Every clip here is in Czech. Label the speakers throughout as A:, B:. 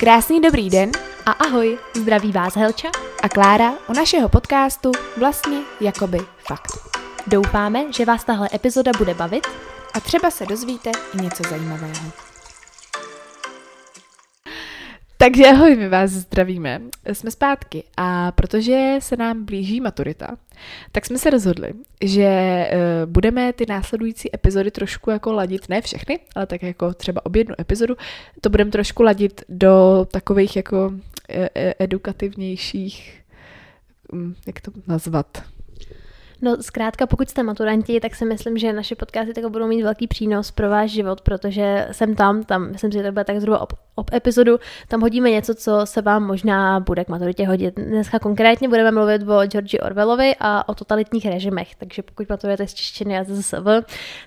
A: Krásný dobrý den
B: A ahoj, zdraví vás Helča.
A: a Klára u našeho podcastu Vlastně jakoby fakt.
B: Doufáme, že vás tahle epizoda bude bavit.
A: A třeba se dozvíte i něco zajímavého. Takže ahoj, my vás zdravíme. Jsme zpátky a protože se nám blíží maturita, tak jsme se rozhodli, že uh, budeme ty následující epizody trošku jako ladit, ne všechny, ale tak jako třeba ob jednu epizodu, to budeme trošku ladit do takových jako e- e- edukativnějších, mm, jak to nazvat,
B: No zkrátka, pokud jste maturanti, tak si myslím, že naše podcasty tak budou mít velký přínos pro váš život, protože jsem tam, tam myslím si, že to bude tak zhruba ob, ob epizodu, tam hodíme něco, co se vám možná bude k maturitě hodit. Dneska konkrétně budeme mluvit o Georgi Orwellovi a o totalitních režimech, takže pokud maturujete z češtiny a ZSV,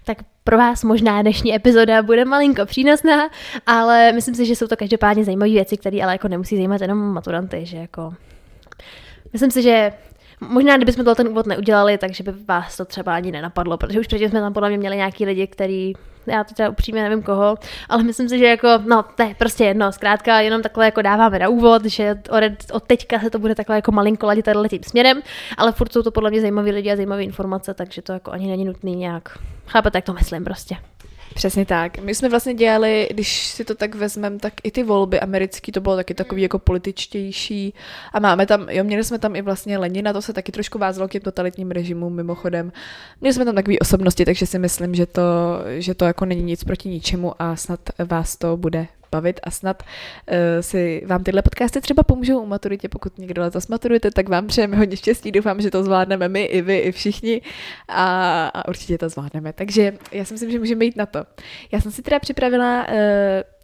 B: tak pro vás možná dnešní epizoda bude malinko přínosná, ale myslím si, že jsou to každopádně zajímavé věci, které ale jako nemusí zajímat jenom maturanty, že jako... Myslím si, že Možná, kdybychom to ten úvod neudělali, takže by vás to třeba ani nenapadlo, protože už předtím jsme tam podle mě měli nějaký lidi, který, já to třeba upřímně nevím koho, ale myslím si, že jako, no, to je prostě jedno, zkrátka jenom takhle jako dáváme na úvod, že od, od teďka se to bude takhle jako malinko ladit tady tím směrem, ale furt jsou to podle mě zajímaví lidi a zajímavé informace, takže to jako ani není nutný nějak, chápete, jak to myslím prostě.
A: Přesně tak. My jsme vlastně dělali, když si to tak vezmeme, tak i ty volby americký, to bylo taky takový jako političtější. A máme tam, jo, měli jsme tam i vlastně Lenina, to se taky trošku vázalo k těm totalitním režimům mimochodem. Měli jsme tam takové osobnosti, takže si myslím, že to, že to jako není nic proti ničemu a snad vás to bude bavit a snad uh, si vám tyhle podcasty třeba pomůžou u maturitě, pokud někdo letos maturujete, tak vám přejeme hodně štěstí, doufám, že to zvládneme my, i vy, i všichni a, a určitě to zvládneme. Takže já si myslím, že můžeme jít na to. Já jsem si teda připravila uh,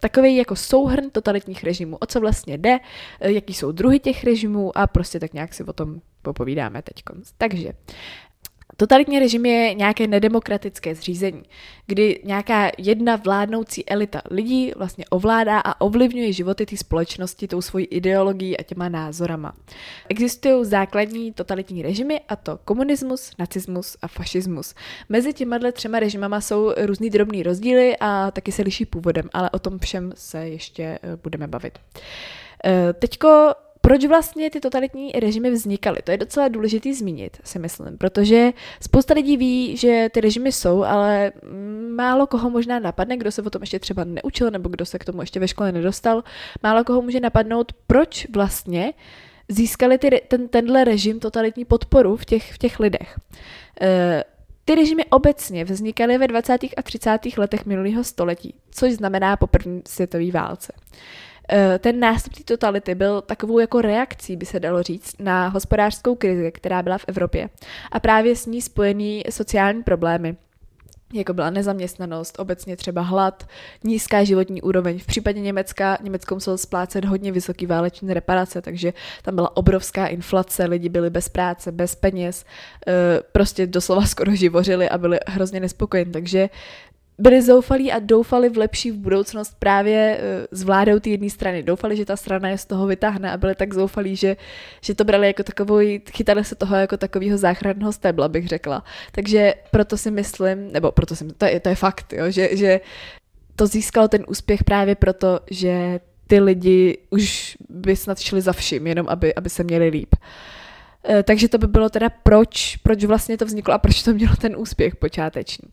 A: takový jako souhrn totalitních režimů, o co vlastně jde, uh, jaký jsou druhy těch režimů a prostě tak nějak si o tom popovídáme teď. Takže Totalitní režim je nějaké nedemokratické zřízení, kdy nějaká jedna vládnoucí elita lidí vlastně ovládá a ovlivňuje životy té společnosti tou svojí ideologií a těma názorama. Existují základní totalitní režimy a to komunismus, nacismus a fašismus. Mezi těma třema režimama jsou různý drobný rozdíly a taky se liší původem, ale o tom všem se ještě eh, budeme bavit. Eh, teďko proč vlastně ty totalitní režimy vznikaly? To je docela důležitý zmínit, si myslím, protože spousta lidí ví, že ty režimy jsou, ale málo koho možná napadne, kdo se o tom ještě třeba neučil, nebo kdo se k tomu ještě ve škole nedostal, málo koho může napadnout, proč vlastně získali ty, ten, tenhle režim totalitní podporu v těch, v těch lidech. E, ty režimy obecně vznikaly ve 20. a 30. letech minulého století, což znamená po první světové válce. Eh, ten nástup té totality byl takovou jako reakcí, by se dalo říct, na hospodářskou krizi, která byla v Evropě. A právě s ní spojený sociální problémy, jako byla nezaměstnanost, obecně třeba hlad, nízká životní úroveň. V případě Německa, Německo muselo splácet hodně vysoký váleční reparace, takže tam byla obrovská inflace, lidi byli bez práce, bez peněz, eh, prostě doslova skoro živořili a byli hrozně nespokojeni, takže byli zoufalí a doufali v lepší v budoucnost právě eh, s vládou té jedné strany. Doufali, že ta strana je z toho vytáhne a byli tak zoufalí, že, že to brali jako takový, chytali se toho jako takového záchranného stebla, bych řekla. Takže proto si myslím, nebo proto si to je, to je fakt, jo, že, že to získalo ten úspěch právě proto, že ty lidi už by snad šli za vším, jenom aby, aby se měli líp. Eh, takže to by bylo teda proč, proč vlastně to vzniklo a proč to mělo ten úspěch počáteční.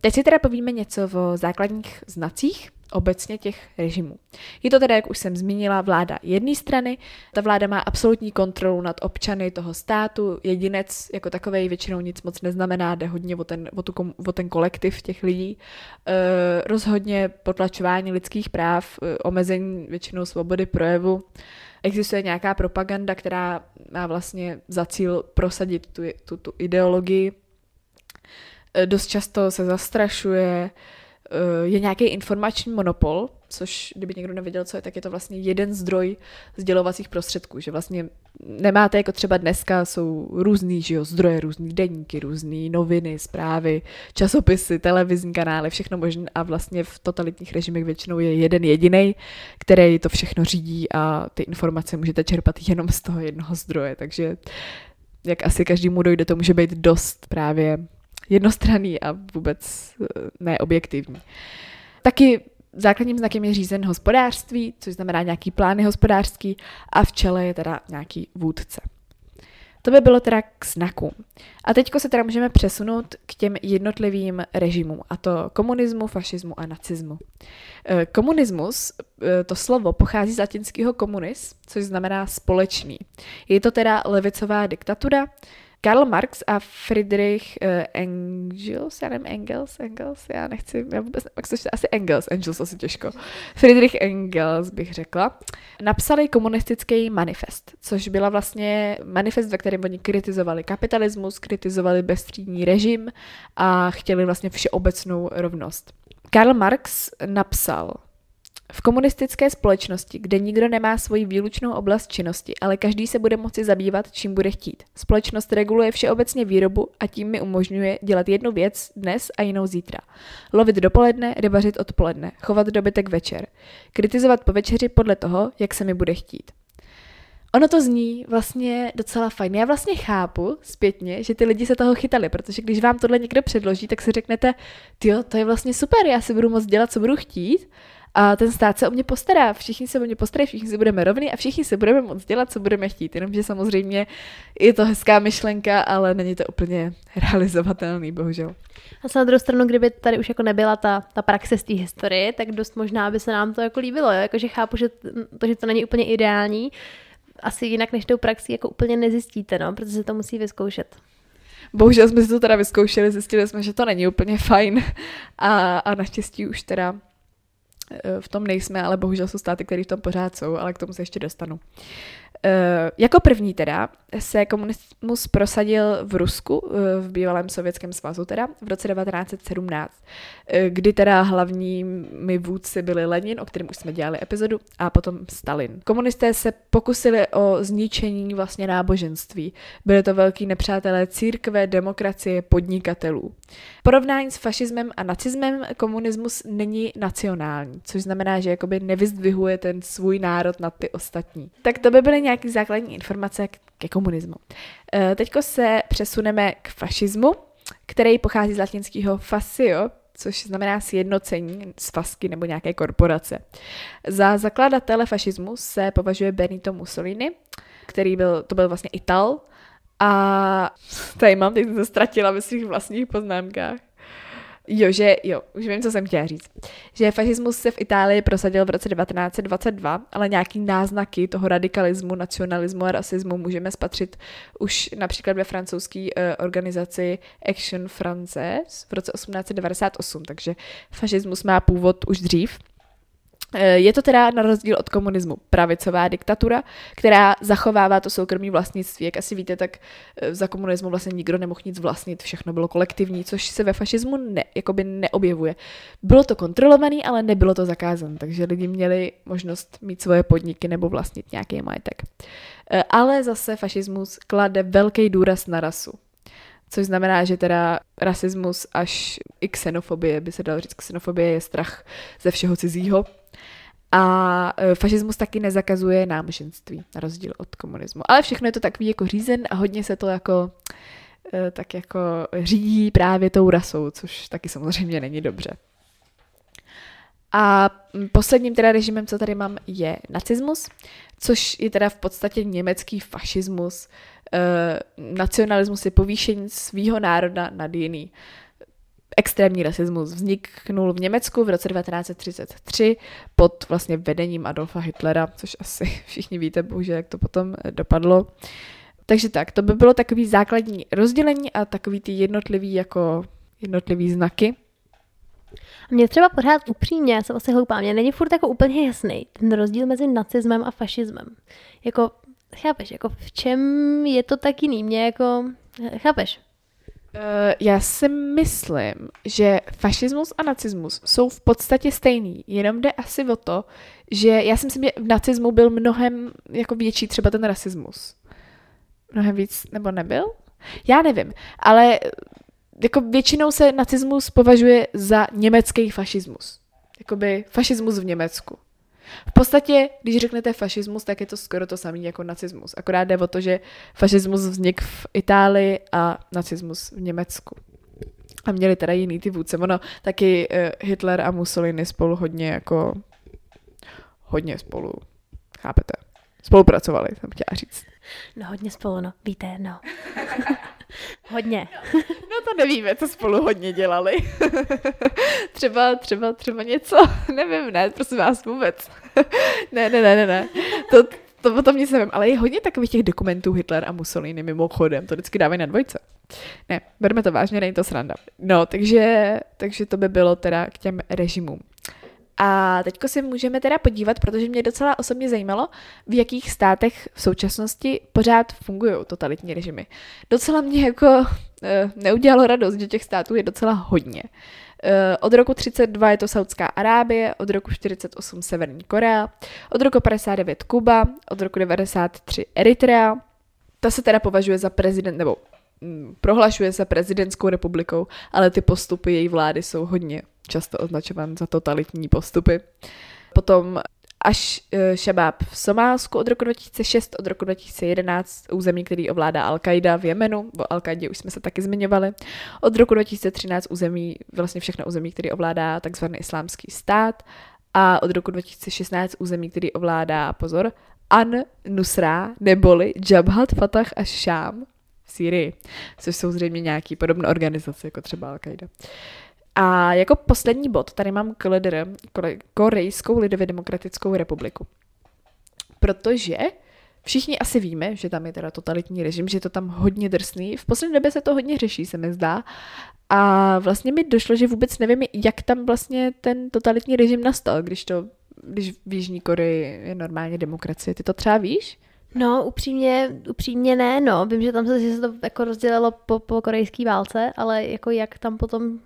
A: Teď si teda povíme něco o základních znacích obecně těch režimů. Je to teda, jak už jsem zmínila, vláda jedné strany. Ta vláda má absolutní kontrolu nad občany toho státu. Jedinec jako takový většinou nic moc neznamená, jde hodně o ten, o tu, o ten kolektiv těch lidí. E, rozhodně potlačování lidských práv, e, omezení většinou svobody projevu. Existuje nějaká propaganda, která má vlastně za cíl prosadit tu, tu, tu ideologii Eh, dost často se zastrašuje, eh, je nějaký informační monopol, což kdyby někdo nevěděl, co je, tak je to vlastně jeden zdroj sdělovacích prostředků, že vlastně nemáte jako třeba dneska, jsou různý že jo, zdroje, různý deníky, různé noviny, zprávy, časopisy, televizní kanály, všechno možné a vlastně v totalitních režimech většinou je jeden jediný, který to všechno řídí a ty informace můžete čerpat jenom z toho jednoho zdroje, takže jak asi každému dojde, to může být dost právě jednostranný a vůbec eh, neobjektivní. Taky základním znakem je řízen hospodářství, což znamená nějaký plány hospodářský a v čele je teda nějaký vůdce. To by bylo teda k znakům. A teďko se teda můžeme přesunout k těm jednotlivým režimům, a to komunismu, fašismu a nacismu. E, komunismus, e, to slovo pochází z latinského komunis, což znamená společný. Je to teda levicová diktatura, Karl Marx a Friedrich uh, Engels, já nevím, Engels, Engels, já nechci, já vůbec nevím, jak se asi Engels, Engels asi těžko. Friedrich Engels bych řekla, napsali komunistický manifest, což byla vlastně manifest, ve kterém oni kritizovali kapitalismus, kritizovali bezstřídní režim a chtěli vlastně všeobecnou rovnost. Karl Marx napsal, v komunistické společnosti, kde nikdo nemá svoji výlučnou oblast činnosti, ale každý se bude moci zabývat, čím bude chtít. Společnost reguluje všeobecně výrobu a tím mi umožňuje dělat jednu věc dnes a jinou zítra. Lovit dopoledne, rybařit odpoledne, chovat dobytek večer. Kritizovat po večeři podle toho, jak se mi bude chtít. Ono to zní vlastně docela fajn. Já vlastně chápu zpětně, že ty lidi se toho chytali, protože když vám tohle někdo předloží, tak si řeknete, jo, to je vlastně super, já si budu moct dělat, co budu chtít a ten stát se o mě postará, všichni se o mě postarají, všichni si budeme rovni a všichni si budeme moct dělat, co budeme chtít. Jenomže samozřejmě je to hezká myšlenka, ale není to úplně realizovatelný, bohužel.
B: A na druhou stranu, kdyby tady už jako nebyla ta, ta praxe z té historie, tak dost možná by se nám to jako líbilo. Jo? Jakože chápu, že to, že to není úplně ideální, asi jinak než tou praxi jako úplně nezjistíte, no, protože se to musí vyzkoušet.
A: Bohužel jsme si to teda vyzkoušeli, zjistili jsme, že to není úplně fajn a, a naštěstí už teda v tom nejsme, ale bohužel jsou státy, které v tom pořád jsou, ale k tomu se ještě dostanu. Eh, jako první teda se komunismus prosadil v Rusku, eh, v bývalém sovětském svazu teda, v roce 1917, kdy teda hlavními vůdci byli Lenin, o kterém už jsme dělali epizodu, a potom Stalin. Komunisté se pokusili o zničení vlastně náboženství. Byly to velký nepřátelé církve, demokracie, podnikatelů. Porovnání s fašismem a nacismem komunismus není nacionální, což znamená, že jakoby nevyzdvihuje ten svůj národ nad ty ostatní. Tak to by byly nějaké základní informace ke komunismu. E, teďko se přesuneme k fašismu, který pochází z latinského fascio, což znamená sjednocení z fasky nebo nějaké korporace. Za zakladatele fašismu se považuje Benito Mussolini, který byl, to byl vlastně Ital, a tady mám, teď jsem se ztratila ve svých vlastních poznámkách. Jo, že jo, už vím, co jsem chtěla říct. Že fašismus se v Itálii prosadil v roce 1922, ale nějaký náznaky toho radikalismu, nacionalismu a rasismu můžeme spatřit už například ve francouzské uh, organizaci Action Française v roce 1898, takže fašismus má původ už dřív. Eh, je to teda na rozdíl od komunismu pravicová diktatura, která zachovává to soukromí vlastnictví. Jak asi víte, tak eh, za komunismu vlastně nikdo nemohl nic vlastnit, všechno bylo kolektivní, což se ve fašismu ne, jakoby neobjevuje. Bylo to kontrolované, ale nebylo to zakázané, takže lidi měli možnost mít svoje podniky nebo vlastnit nějaký majetek. Eh, ale zase fašismus klade velký důraz na rasu. Což znamená, že teda rasismus až i xenofobie, by se dalo říct, xenofobie je strach ze všeho cizího, a e, fašismus taky nezakazuje náboženství, na rozdíl od komunismu. Ale všechno je to takový jako řízen a hodně se to jako e, tak jako řídí právě tou rasou, což taky samozřejmě není dobře. A posledním teda režimem, co tady mám, je nacismus, což je teda v podstatě německý fašismus. E, nacionalismus je povýšení svého národa nad jiný. Extrémní rasismus vzniknul v Německu v roce 1933 pod vlastně vedením Adolfa Hitlera, což asi všichni víte, bohužel, jak to potom eh, dopadlo. Takže tak, to by bylo takový základní rozdělení a takový ty jednotlivý jako jednotlivý znaky.
B: Mně třeba pořád upřímně, já jsem asi hloupá, mě není furt jako úplně jasný ten rozdíl mezi nacismem a fašismem. Jako, chápeš, jako v čem je to tak jiný? Mě jako, chápeš?
A: Uh, já si myslím, že fašismus a nacismus jsou v podstatě stejný, jenom jde asi o to, že já si myslím, že v nacismu byl mnohem jako větší třeba ten rasismus. Mnohem víc, nebo nebyl? Já nevím, ale jako většinou se nacismus považuje za německý fašismus. Jakoby fašismus v Německu. V podstatě, když řeknete fašismus, tak je to skoro to samé jako nacismus. Akorát jde o to, že fašismus vznikl v Itálii a nacismus v Německu. A měli teda jiný ty vůdce. Ono taky uh, Hitler a Mussolini spolu hodně jako hodně spolu, chápete? Spolupracovali, jsem chtěla říct.
B: No hodně spolu, no, víte, no. hodně.
A: no to nevíme, co spolu hodně dělali. třeba, třeba, třeba něco, nevím, ne, prosím vás vůbec. ne, ne, ne, ne, ne. To, to potom nic nevím, ale je hodně takových těch dokumentů Hitler a Mussolini mimochodem, to vždycky dávají na dvojce. Ne, berme to vážně, není to sranda. No, takže, takže to by bylo teda k těm režimům. A teďko si můžeme teda podívat, protože mě docela osobně zajímalo, v jakých státech v současnosti pořád fungují totalitní režimy. Docela mě jako e, neudělalo radost, že těch států je docela hodně. E, od roku 32 je to Saudská Arábie, od roku 48 Severní Korea, od roku 59 Kuba, od roku 93 Eritrea. Ta se teda považuje za prezident, nebo mm, prohlašuje se prezidentskou republikou, ale ty postupy její vlády jsou hodně často označován za totalitní postupy. Potom až e, Šabáb v Somálsku od roku 2006, od roku 2011 území, který ovládá Al-Qaida v Jemenu, o al už jsme se taky zmiňovali, od roku 2013 území, vlastně všechno území, který ovládá takzvaný islámský stát a od roku 2016 území, který ovládá, pozor, An-Nusra, neboli Jabhat Fatah a Sham v Sýrii, což jsou zřejmě nějaký podobné organizace, jako třeba Al-Qaida. A jako poslední bod tady mám KLDR, Korejskou lidově demokratickou republiku. Protože všichni asi víme, že tam je teda totalitní režim, že je to tam hodně drsný. V poslední době se to hodně řeší, se mi zdá. A vlastně mi došlo, že vůbec nevím, jak tam vlastně ten totalitní režim nastal, když to, když v Jižní Koreji je normálně demokracie. Ty to třeba víš?
B: No, upřímně, upřímně ne, no. Vím, že tam se, že se to jako rozdělilo po, po korejské válce, ale jako jak tam potom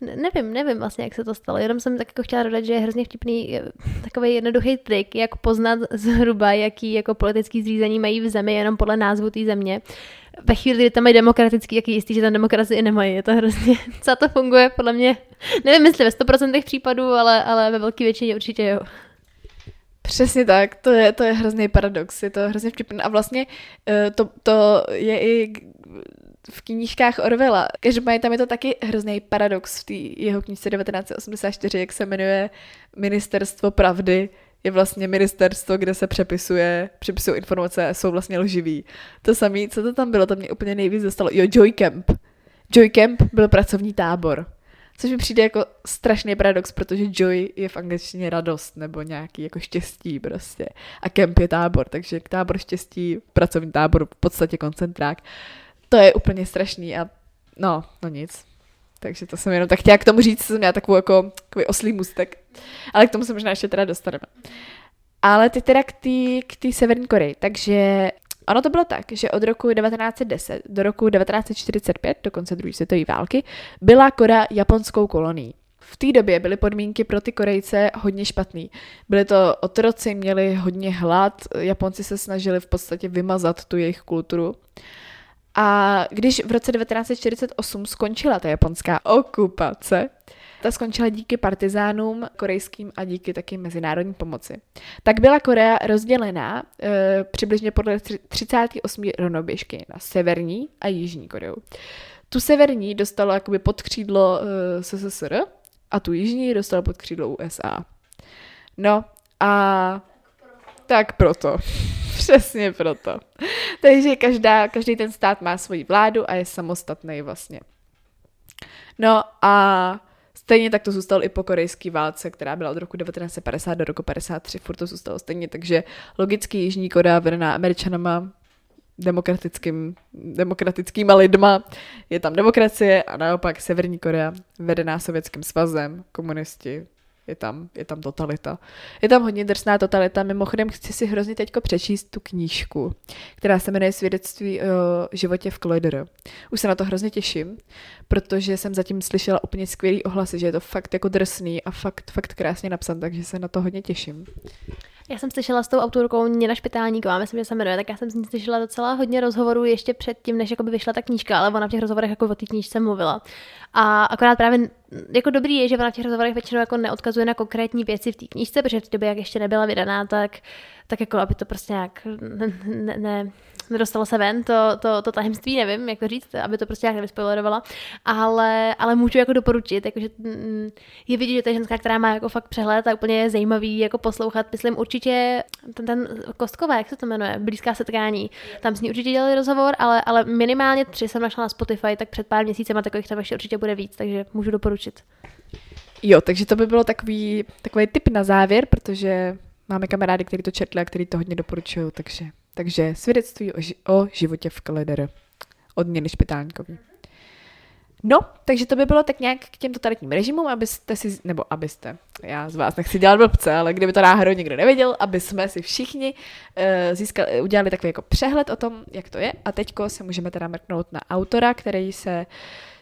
B: nevím, nevím vlastně, jak se to stalo. Jenom jsem tak jako chtěla dodat, že je hrozně vtipný takový jednoduchý trik, jak poznat zhruba, jaký jako politický zřízení mají v zemi jenom podle názvu té země. Ve chvíli, kdy tam mají demokratický, jak je jistý, že tam demokracii nemají. Je to hrozně, co to funguje, podle mě, nevím, jestli ve 100% případů, ale, ale ve velké většině určitě jo.
A: Přesně tak, to je, to je hrozný paradox, je to hrozně vtipné a vlastně eh, to, to je i v knížkách Orwella. Každopádně tam je to taky hrozný paradox v té jeho knížce 1984, jak se jmenuje Ministerstvo pravdy, je vlastně ministerstvo, kde se přepisuje, přepisují informace a jsou vlastně lživý. To samé, co to tam bylo, to mě úplně nejvíc dostalo. Jo, Joy Camp. Joy Camp byl pracovní tábor. Což mi přijde jako strašný paradox, protože joy je v angličtině radost nebo nějaký jako štěstí prostě. A camp je tábor, takže tábor štěstí, pracovní tábor, v podstatě koncentrák to je úplně strašný a no, no nic. Takže to jsem jenom tak chtěla k tomu říct, jsem měla takovou jako takový oslý mustek. Ale k tomu se možná ještě teda dostaneme. Ale ty teda k té Severní Koreji. Takže ono to bylo tak, že od roku 1910 do roku 1945, do konce druhé světové války, byla Korea japonskou kolonií. V té době byly podmínky pro ty Korejce hodně špatný. Byly to otroci, měli hodně hlad, Japonci se snažili v podstatě vymazat tu jejich kulturu. A když v roce 1948 skončila ta japonská okupace, ta skončila díky partizánům korejským a díky taky mezinárodní pomoci. Tak byla Korea rozdělená e, přibližně podle 38 rovnoběžky na severní a jižní Koreu. Tu severní dostalo jakoby pod křídlo e, SSSR a tu jižní dostalo pod křídlo USA. No a tak proto. Přesně proto. Takže každá, každý ten stát má svoji vládu a je samostatný vlastně. No a stejně tak to zůstalo i po korejské válce, která byla od roku 1950 do roku 53, furt to zůstalo stejně, takže logicky Jižní Korea vedená američanama, demokratickým, demokratickýma lidma, je tam demokracie a naopak Severní Korea vedená Sovětským svazem, komunisti, je tam, je tam totalita. Je tam hodně drsná totalita. Mimochodem chci si hrozně teďko přečíst tu knížku, která se jmenuje Svědectví o životě v Kloideru. Už se na to hrozně těším, protože jsem zatím slyšela úplně skvělý ohlasy, že je to fakt jako drsný a fakt, fakt krásně napsan, takže se na to hodně těším.
B: Já jsem slyšela s tou autorkou Nina Špitálníková, myslím, že se jmenuje, tak já jsem s ní slyšela docela hodně rozhovorů ještě před tím, než by vyšla ta knížka, ale ona v těch rozhovorech jako o té knížce mluvila. A akorát právě jako dobrý je, že ona v těch rozhovorech většinou jako neodkazuje na konkrétní věci v té knížce, protože v té době, jak ještě nebyla vydaná, tak, tak jako aby to prostě nějak ne, ne, nedostalo se ven, to, to, to tajemství, nevím, jak to říct, aby to prostě nějak nevyspoilerovala, ale, ale můžu jako doporučit, jakože mm, je vidět, že to je ženská, která má jako fakt přehled a úplně je zajímavý jako poslouchat. Myslím určitě ten, ten Kostkova, jak se to jmenuje, blízká setkání, tam s ní určitě dělali rozhovor, ale, ale minimálně tři jsem našla na Spotify, tak před pár měsícema takových tam ještě určitě bude víc, takže můžu doporučit.
A: Jo, takže to by bylo takový, takový tip na závěr, protože máme kamarády, kteří to četli a kteří to hodně doporučují, takže, takže svědectví o, ži- o životě v Kledere od Měny Špitálníkový. No, takže to by bylo tak nějak k těm totalitním režimům, abyste si, nebo abyste, já z vás nechci dělat blbce, ale kdyby to náhodou někdo nevěděl, aby jsme si všichni uh, získali, udělali takový jako přehled o tom, jak to je. A teďko se můžeme teda mrknout na autora, který se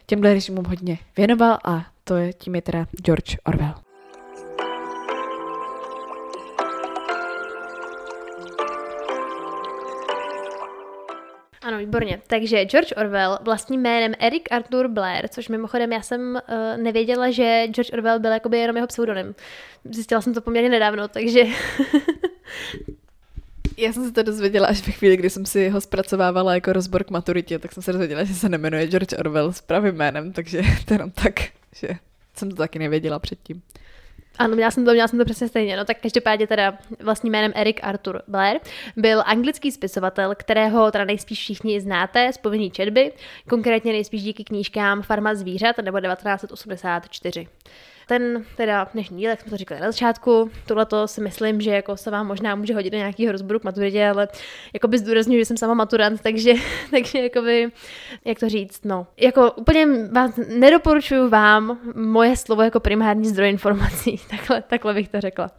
A: těmhle režimům hodně věnoval a to je, tím je teda George Orwell.
B: Ano, výborně. Takže George Orwell vlastním jménem Eric Arthur Blair, což mimochodem já jsem uh, nevěděla, že George Orwell byl jakoby jenom jeho pseudonym. Zjistila jsem to poměrně nedávno, takže...
A: Já jsem se to dozvěděla až ve chvíli, kdy jsem si ho zpracovávala jako rozbor k maturitě, tak jsem se dozvěděla, že se nemenuje George Orwell s pravým jménem, takže to jenom tak, že jsem to taky nevěděla předtím.
B: Ano, měla jsem to, měla jsem to přesně stejně. No tak každopádně teda vlastním jménem Eric Arthur Blair byl anglický spisovatel, kterého teda nejspíš všichni znáte z povinný četby, konkrétně nejspíš díky knížkám Farma zvířat nebo 1984 ten teda dnešní díl, jak jsme to říkali na začátku, tohle si myslím, že jako se vám možná může hodit do nějakého rozboru k maturitě, ale jako by zdůraznuju, že jsem sama maturant, takže, takže jakoby, jak to říct, no. Jako úplně vás nedoporučuju vám moje slovo jako primární zdroj informací, takhle, takhle bych to řekla.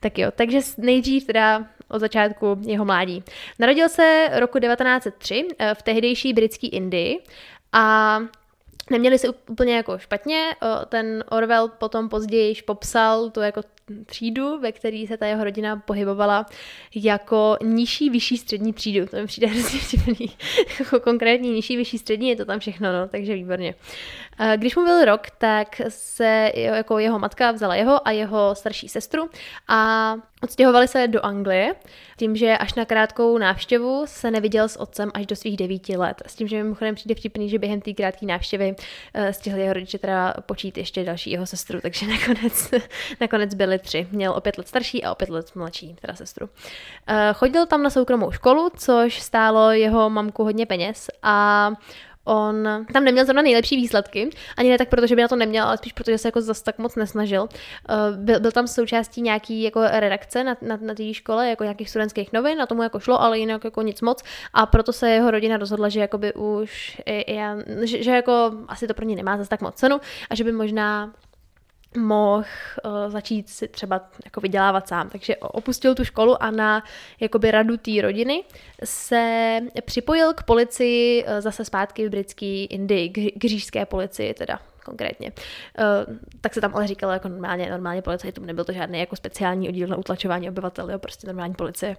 B: Tak jo, takže nejdřív teda od začátku jeho mládí. Narodil se roku 1903 eh, v tehdejší britské Indii a Neměli se úplně jako špatně, ten Orwell potom později popsal tu jako třídu, ve které se ta jeho rodina pohybovala jako nižší, vyšší střední třídu. To mi přijde hrozně vtipný. jako konkrétní nižší, vyšší střední je to tam všechno, no, takže výborně. Když mu byl rok, tak se jako jeho matka vzala jeho a jeho starší sestru a odstěhovali se do Anglie, tím, že až na krátkou návštěvu se neviděl s otcem až do svých devíti let. S tím, že mimochodem přijde vtipný, že během té krátké návštěvy eh, stihli jeho rodiče teda počít ještě další jeho sestru, takže nakonec, nakonec byli tři. Měl o pět let starší a o pět let mladší, teda sestru. Eh, chodil tam na soukromou školu, což stálo jeho mamku hodně peněz a On tam neměl zrovna nejlepší výsledky, ani ne tak, protože by na to neměl, ale spíš protože se jako zase tak moc nesnažil. Eh, byl, byl tam součástí nějaký jako redakce na, na, na té škole, jako nějakých studentských novin, na tomu jako šlo, ale jinak jako nic moc a proto se jeho rodina rozhodla, že jakoby už, já, že, že jako asi to pro ně nemá zase tak moc cenu a že by možná mohl uh, začít si třeba jako vydělávat sám. Takže opustil tu školu a na jakoby radu té rodiny se připojil k policii uh, zase zpátky v britské Indii, k řížské policii teda konkrétně. Uh, tak se tam ale říkalo jako normálně, normálně policajtům, nebyl to žádný jako speciální oddíl na utlačování obyvatel, jo, prostě normální policie.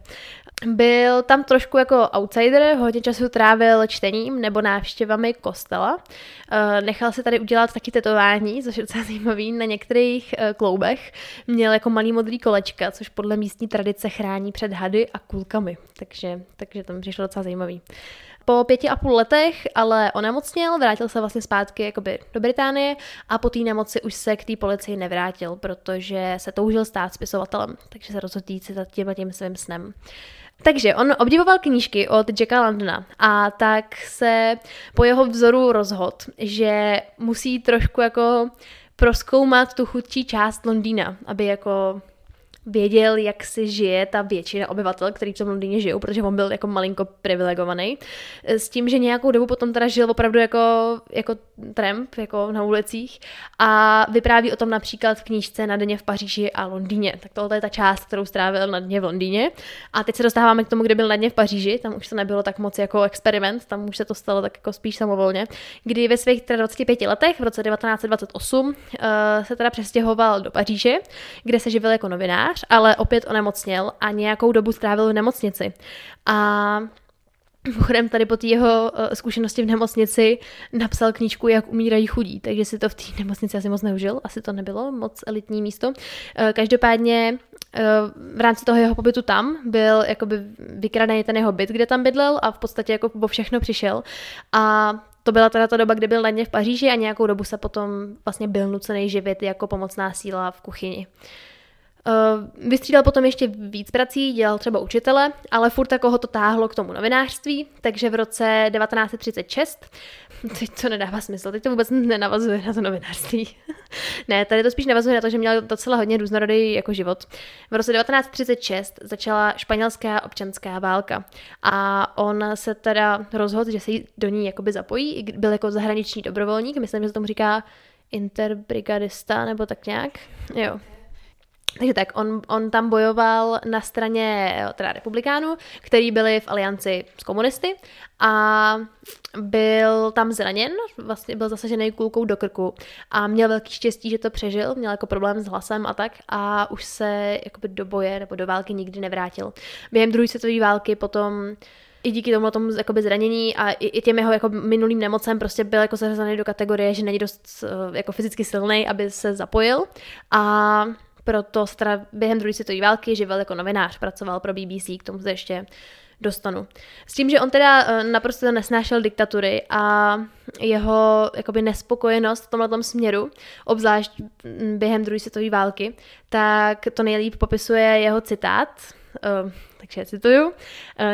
B: Byl tam trošku jako outsider, hodně času trávil čtením nebo návštěvami kostela. Uh, nechal si tady udělat taky tetování, což je docela zajímavý, na některých uh, kloubech. Měl jako malý modrý kolečka, což podle místní tradice chrání před hady a kulkami. Takže, takže tam přišlo docela zajímavý. Po pěti a půl letech ale onemocněl, vrátil se vlastně zpátky jakoby do Británie a po té nemoci už se k té policii nevrátil, protože se toužil stát spisovatelem, takže se rozhodl jít si tímhle tím svým snem. Takže on obdivoval knížky od Jacka Londona a tak se po jeho vzoru rozhodl, že musí trošku jako proskoumat tu chudší část Londýna, aby jako věděl, jak si žije ta většina obyvatel, který v tom Londýně žijou, protože on byl jako malinko privilegovaný. S tím, že nějakou dobu potom teda žil opravdu jako, jako tramp, jako na ulicích a vypráví o tom například v knížce Na dně v Paříži a Londýně. Tak tohle je ta část, kterou strávil na dně v Londýně. A teď se dostáváme k tomu, kde byl na dně v Paříži, tam už to nebylo tak moc jako experiment, tam už se to stalo tak jako spíš samovolně, kdy ve svých 25 letech v roce 1928 uh, eh, se teda přestěhoval do Paříže, kde se živil jako novinář lékař, ale opět onemocněl a nějakou dobu strávil v nemocnici. A Mimochodem tady po té jeho uh, zkušenosti v nemocnici napsal knížku Jak umírají chudí, takže si to v té nemocnici asi moc neužil, asi to nebylo moc elitní místo. Uh, každopádně uh, v rámci toho jeho pobytu tam byl jakoby vykradený ten jeho byt, kde tam bydlel a v podstatě jako po všechno přišel. A to byla teda ta doba, kdy byl na v Paříži a nějakou dobu se potom vlastně byl nucený živit jako pomocná síla v kuchyni. Uh, Uh, vystřídal potom ještě víc prací, dělal třeba učitele, ale furt jako ho to táhlo k tomu novinářství, takže v roce 1936, teď to nedává smysl, teď to vůbec nenavazuje na to novinářství. ne, tady to spíš navazuje na to, že měl docela hodně různorodý jako život. V roce 1936 začala španělská občanská válka a on se teda rozhodl, že se do ní jakoby zapojí, byl jako zahraniční dobrovolník, myslím, že se tomu říká interbrigadista nebo tak nějak. Jo, takže tak, on, on tam bojoval na straně teda republikánů, který byli v alianci s komunisty a byl tam zraněn, vlastně byl zasažený kulkou do krku a měl velký štěstí, že to přežil, měl jako problém s hlasem a tak a už se jakoby do boje nebo do války nikdy nevrátil. Během druhé světové války potom i díky tomu tomu jakoby zranění a i, i těm jeho jako minulým nemocem prostě byl jako zařazený do kategorie, že není dost eh, jako fyzicky silný, aby se zapojil a proto teda během druhé světové války živil jako novinář, pracoval pro BBC, k tomu se ještě dostanu. S tím, že on teda eh, naprosto nesnášel diktatury a jeho jakoby nespokojenost v tomhle směru, obzvlášť během druhé světové války, tak to nejlíp popisuje jeho citát, uh, takže cituju. Uh,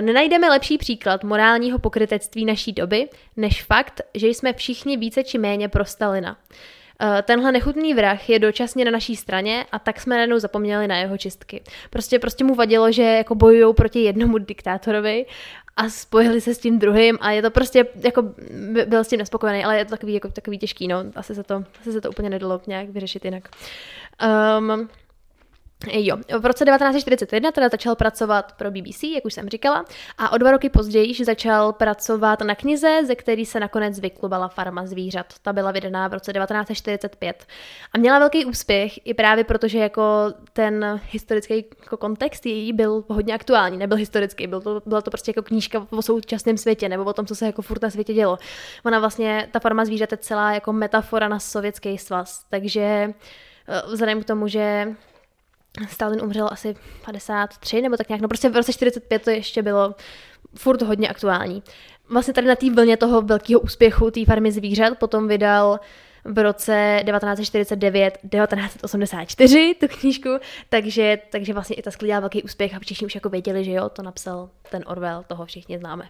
B: nenajdeme lepší příklad morálního pokrytectví naší doby, než fakt, že jsme všichni více či méně pro Stalina. Eh, tenhle nechutný vrah je dočasně na naší straně a tak jsme najednou zapomněli na jeho čistky. Prostě, prostě mu vadilo, že jako bojují proti jednomu diktátorovi a spojili se s tím druhým a je to prostě, jako byl s tím nespokojený, ale je to takový, jako, takový těžký, no, asi se to, asi se to úplně nedalo nějak vyřešit jinak. Um, Jo, v roce 1941 teda začal pracovat pro BBC, jak už jsem říkala, a o dva roky později začal pracovat na knize, ze který se nakonec vyklubala Farma zvířat. Ta byla vydaná v roce 1945 a měla velký úspěch i právě proto, že jako ten historický jako kontext její byl hodně aktuální, nebyl historický, byl to, byla to prostě jako knížka o současném světě nebo o tom, co se jako furt na světě dělo. Ona vlastně, ta Farma zvířat je celá jako metafora na sovětský svaz, takže eh, vzhledem k tomu, že Stalin umřel asi 53 nebo tak nějak, no prostě v roce 45 to ještě bylo furt hodně aktuální. Vlastně tady na té vlně toho velkého úspěchu té farmy zvířat potom vydal v roce 1949, 1984 tu knížku, takže, takže vlastně i ta sklidila velký úspěch a všichni už jako věděli, že jo, to napsal ten Orwell, toho všichni známe.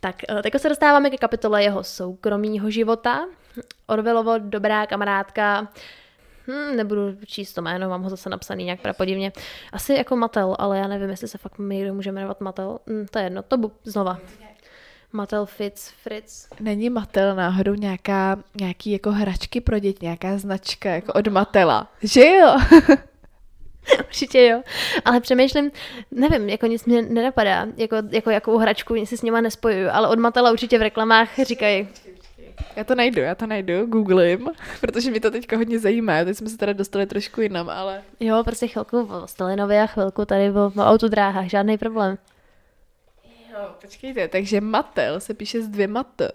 B: Tak eh, teď se dostáváme ke kapitole jeho soukromého života. Orwellovo dobrá kamarádka Hmm, nebudu číst to jméno, mám ho zase napsaný nějak prapodivně. Asi jako Matel, ale já nevím, jestli se fakt někdo může jmenovat Matel. Hmm, to je jedno, to bu- znova. Matel Fitz, Fritz.
A: Není Matel náhodou nějaká, nějaký jako hračky pro děti, nějaká značka jako od Matela, že jo?
B: Určitě jo. Ale přemýšlím, nevím, jako nic mě nenapadá, jako, jako jakou hračku si s nima nespojuju, ale od Matela určitě v reklamách říkají,
A: já to najdu, já to najdu, googlím, protože mě to teďka hodně zajímá. Teď jsme se teda dostali trošku jinam, ale...
B: Jo, prostě chvilku o Stalinovi a chvilku tady o autodráhách, žádný problém.
A: Jo, počkejte, takže Mattel se píše s dvěma T.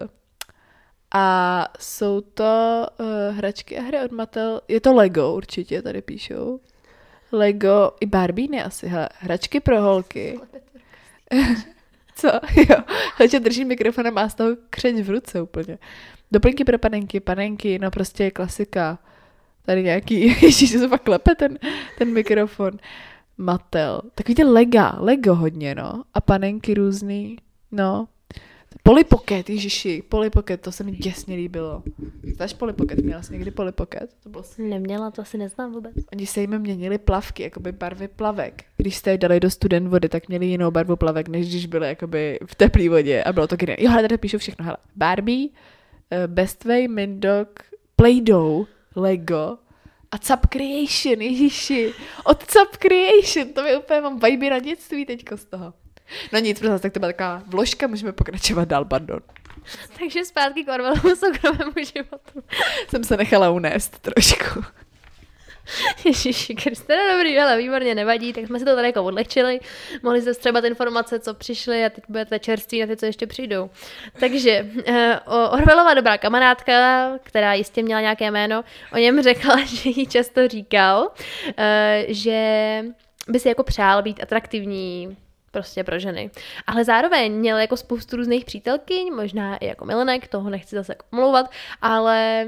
A: A jsou to uh, hračky a hry od Mattel. Je to Lego určitě, tady píšou. Lego i Barbie asi, hele, hračky pro holky. Co? Jo. Takže drží mikrofon a má z toho křeč v ruce úplně. Doplňky pro panenky, panenky, no prostě klasika. Tady nějaký, ještě se fakt klepe ten, ten mikrofon. Matel. Takový ty lega, Lego hodně, no. A panenky různý, no. Polipoket, ježiši, Polipoket, to se mi děsně líbilo. Znáš Polipoket, měla jsi někdy Polipoket? To bylo...
B: Neměla, to asi neznám vůbec.
A: Oni se jim měnili plavky, jakoby barvy plavek. Když jste je dali do student vody, tak měli jinou barvu plavek, než když byly jakoby v teplé vodě a bylo to geniální. Jo, ale tady píšu všechno, hele. Barbie, Bestway, Mindog, Play-Doh, Lego a Cap Creation, ježiši. Od Cap Creation, to mi úplně mám vibe na dětství teďko z toho. No nic, prostě tak to byla taková vložka, můžeme pokračovat dál, pardon.
B: Takže zpátky k Orwellovu soukromému životu.
A: Jsem se nechala unést trošku.
B: Ježiši Kriste, no dobrý, ale výborně, nevadí, tak jsme si to tady jako odlehčili, mohli jste střebat informace, co přišly a teď budete čerství na ty, co ještě přijdou. Takže uh, Orvelová dobrá kamarádka, která jistě měla nějaké jméno, o něm řekla, že jí často říkal, uh, že by si jako přál být atraktivní, prostě pro ženy. Ale zároveň měl jako spoustu různých přítelkyň, možná i jako milenek, toho nechci zase jako omlouvat, ale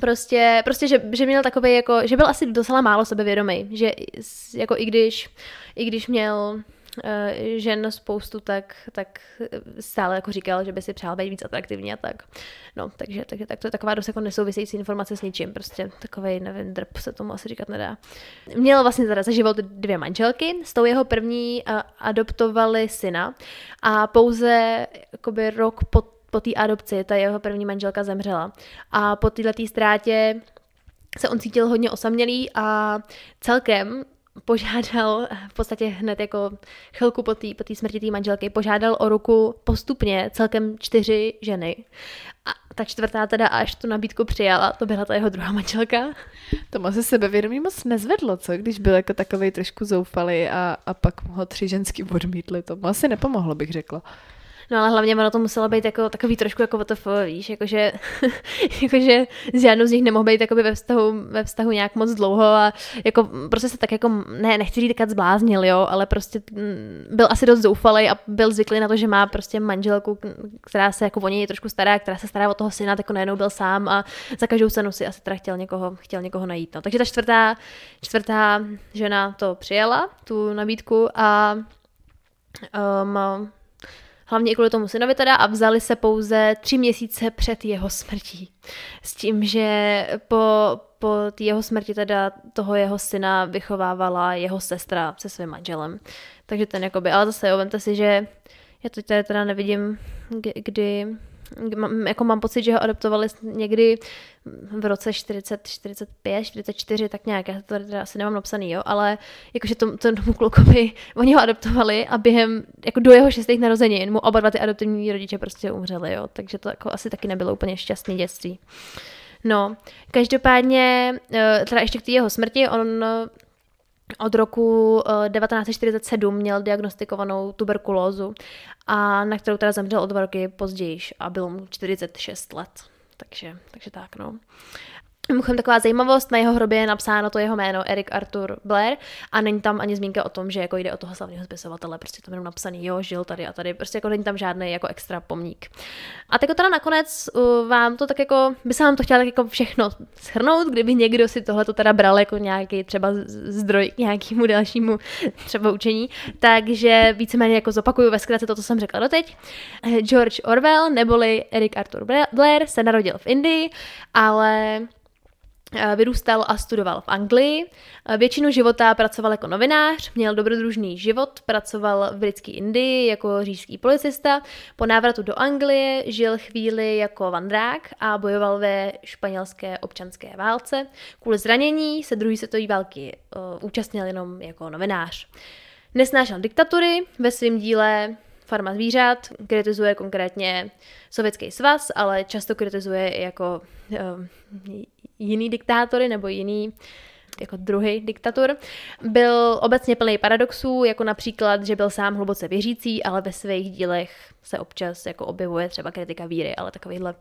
B: prostě, prostě že, že měl takový jako, že byl asi docela málo sebevědomý, že jako i když, i když měl uh, žen spoustu, tak, tak stále jako říkal, že by si přál být víc atraktivní a tak. No, takže, takže tak to je taková dost jako nesouvisející informace s ničím, prostě takový nevím, drp se tomu asi říkat nedá. Měl vlastně teda za život dvě manželky, s tou jeho první uh, adoptovali syna a pouze jakoby rok po, po té adopci ta jeho první manželka zemřela. A po této ztrátě se on cítil hodně osamělý a celkem požádal v podstatě hned jako chvilku po té po smrti té manželky, požádal o ruku postupně celkem čtyři ženy. A ta čtvrtá teda až tu nabídku přijala, to byla ta jeho druhá manželka.
A: To se sebevědomí moc nezvedlo, co? Když byl jako takový trošku zoufalý a, a pak ho tři ženský odmítli. To mu asi nepomohlo, bych řekla.
B: No ale hlavně ono to muselo být jako, takový trošku jako WTF, víš, jakože, jakože s žádnou z nich nemohl být jakoby ve vztahu, ve vztahu nějak moc dlouho a jako prostě se tak jako, ne, nechci říct tak zbláznil, jo, ale prostě mm, byl asi dost zoufalý a byl zvyklý na to, že má prostě manželku, která se jako o něj je trošku stará, která se stará o toho syna, tak jako najednou byl sám a za každou cenu si asi teda chtěl někoho, chtěl někoho najít. No. Takže ta čtvrtá, čtvrtá žena to přijala, tu nabídku a um, hlavně i kvůli tomu synovi teda, a vzali se pouze tři měsíce před jeho smrtí. S tím, že po, po jeho smrti teda toho jeho syna vychovávala jeho sestra se svým manželem. Takže ten jakoby, ale zase jo, vemte si, že já to tady teda nevidím, kdy jako mám pocit, že ho adoptovali někdy v roce 40, 45, 44, tak nějak, já to tady asi nemám napsaný, jo, ale jakože tom, tomu klukovi, oni ho adoptovali a během, jako do jeho šestých narozenin mu oba dva ty adoptivní rodiče prostě umřeli, jo, takže to jako asi taky nebylo úplně šťastný dětství. No, každopádně, eh, teda ještě k té jeho smrti, on od roku 1947 eh, měl diagnostikovanou tuberkulózu, a na kterou teda zemřel o dva roky později a bylo mu 46 let. Takže, takže tak, no. Mimochodem taková zajímavost, na jeho hrobě je napsáno to jeho jméno Eric Arthur Blair a není tam ani zmínka o tom, že jako jde o toho slavného spisovatele, prostě to jenom napsaný, jo, žil tady a tady, prostě jako není tam žádný jako extra pomník. A tak teda nakonec uh, vám to tak jako, by se vám to chtěla tak jako všechno shrnout, kdyby někdo si tohle to teda bral jako nějaký třeba zdroj k nějakému dalšímu třeba učení, takže víceméně jako zopakuju ve zkratce to, co jsem řekla doteď. George Orwell neboli Eric Arthur Blair se narodil v Indii, ale Eh, vyrůstal a studoval v Anglii. Eh, většinu života pracoval jako novinář, měl dobrodružný život, pracoval v britské Indii jako říšský policista. Po návratu do Anglie žil chvíli jako vandrák a bojoval ve španělské občanské válce. Kvůli zranění se druhý světové války uh, účastnil jenom jako novinář. Nesnášel diktatury, ve svém díle Farma zvířat kritizuje konkrétně Sovětský svaz, ale často kritizuje i jako uh, jiný diktátory nebo jiný jako druhý diktator. Byl obecně plný paradoxů, jako například, že byl sám hluboce věřící, ale ve svých dílech se občas jako objevuje třeba kritika víry, ale takovýhle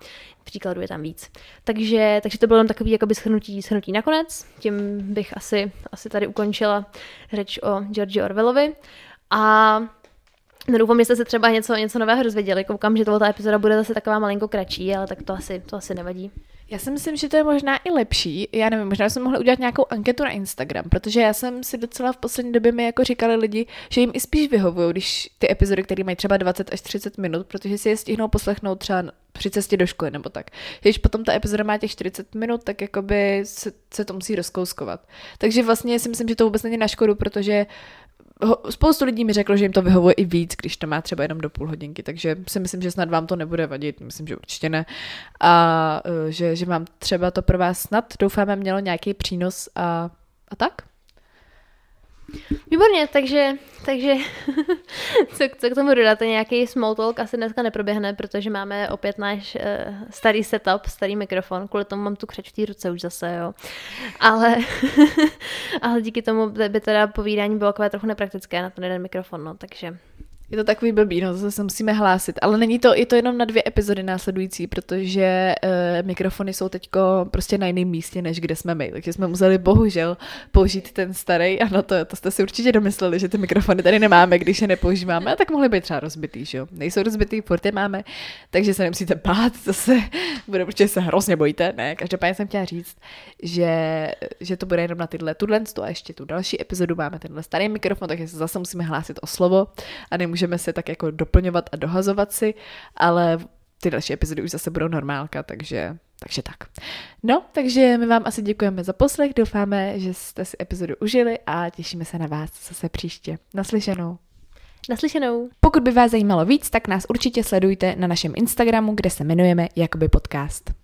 B: příkladů je tam víc. Takže, takže to bylo jen takový jakoby schrnutí, schrnutí nakonec. Tím bych asi, asi tady ukončila řeč o George Orwellovi. A No doufám, že jste se třeba něco, něco nového dozvěděli. Koukám, že tohle epizoda bude zase taková malinko kratší, ale tak to asi, to asi nevadí.
A: Já si myslím, že to je možná i lepší. Já nevím, možná jsme mohli udělat nějakou anketu na Instagram, protože já jsem si docela v poslední době mi jako říkali lidi, že jim i spíš vyhovují, když ty epizody, které mají třeba 20 až 30 minut, protože si je stihnou poslechnout třeba při cestě do školy nebo tak. Když potom ta epizoda má těch 40 minut, tak jakoby se, se to musí rozkouskovat. Takže vlastně si myslím, že to vůbec není na škodu, protože spoustu lidí mi řeklo, že jim to vyhovuje i víc, když to má třeba jenom do půl hodinky, takže si myslím, že snad vám to nebude vadit, myslím, že určitě ne. A e, že, že vám třeba to pro vás snad, doufáme, mělo nějaký přínos a, a tak.
B: Výborně, takže, takže co, co k tomu dodáte, nějaký small talk asi dneska neproběhne, protože máme opět náš uh, starý setup, starý mikrofon, kvůli tomu mám tu křeč v té ruce už zase, jo. Ale, ale díky tomu by teda povídání bylo takové trochu nepraktické na ten jeden mikrofon, no, takže
A: je to takový blbý, no, zase se musíme hlásit. Ale není to, je to jenom na dvě epizody následující, protože uh, mikrofony jsou teďko prostě na jiném místě, než kde jsme my. Takže jsme museli bohužel použít ten starý. A no to, to jste si určitě domysleli, že ty mikrofony tady nemáme, když je nepoužíváme. A tak mohly být třeba rozbitý, že jo? Nejsou rozbitý, furt je máme, takže se nemusíte bát, zase bude, protože se hrozně bojíte. Ne, každopádně jsem chtěla říct, že, že to bude jenom na tyhle, tuhle a ještě tu další epizodu máme tenhle starý mikrofon, takže se zase musíme hlásit o slovo a nemůžeme můžeme se tak jako doplňovat a dohazovat si, ale ty další epizody už zase budou normálka, takže, takže tak. No, takže my vám asi děkujeme za poslech, doufáme, že jste si epizodu užili a těšíme se na vás zase příště. Naslyšenou.
B: Naslyšenou.
A: Pokud by vás zajímalo víc, tak nás určitě sledujte na našem Instagramu, kde se jmenujeme Jakoby podcast.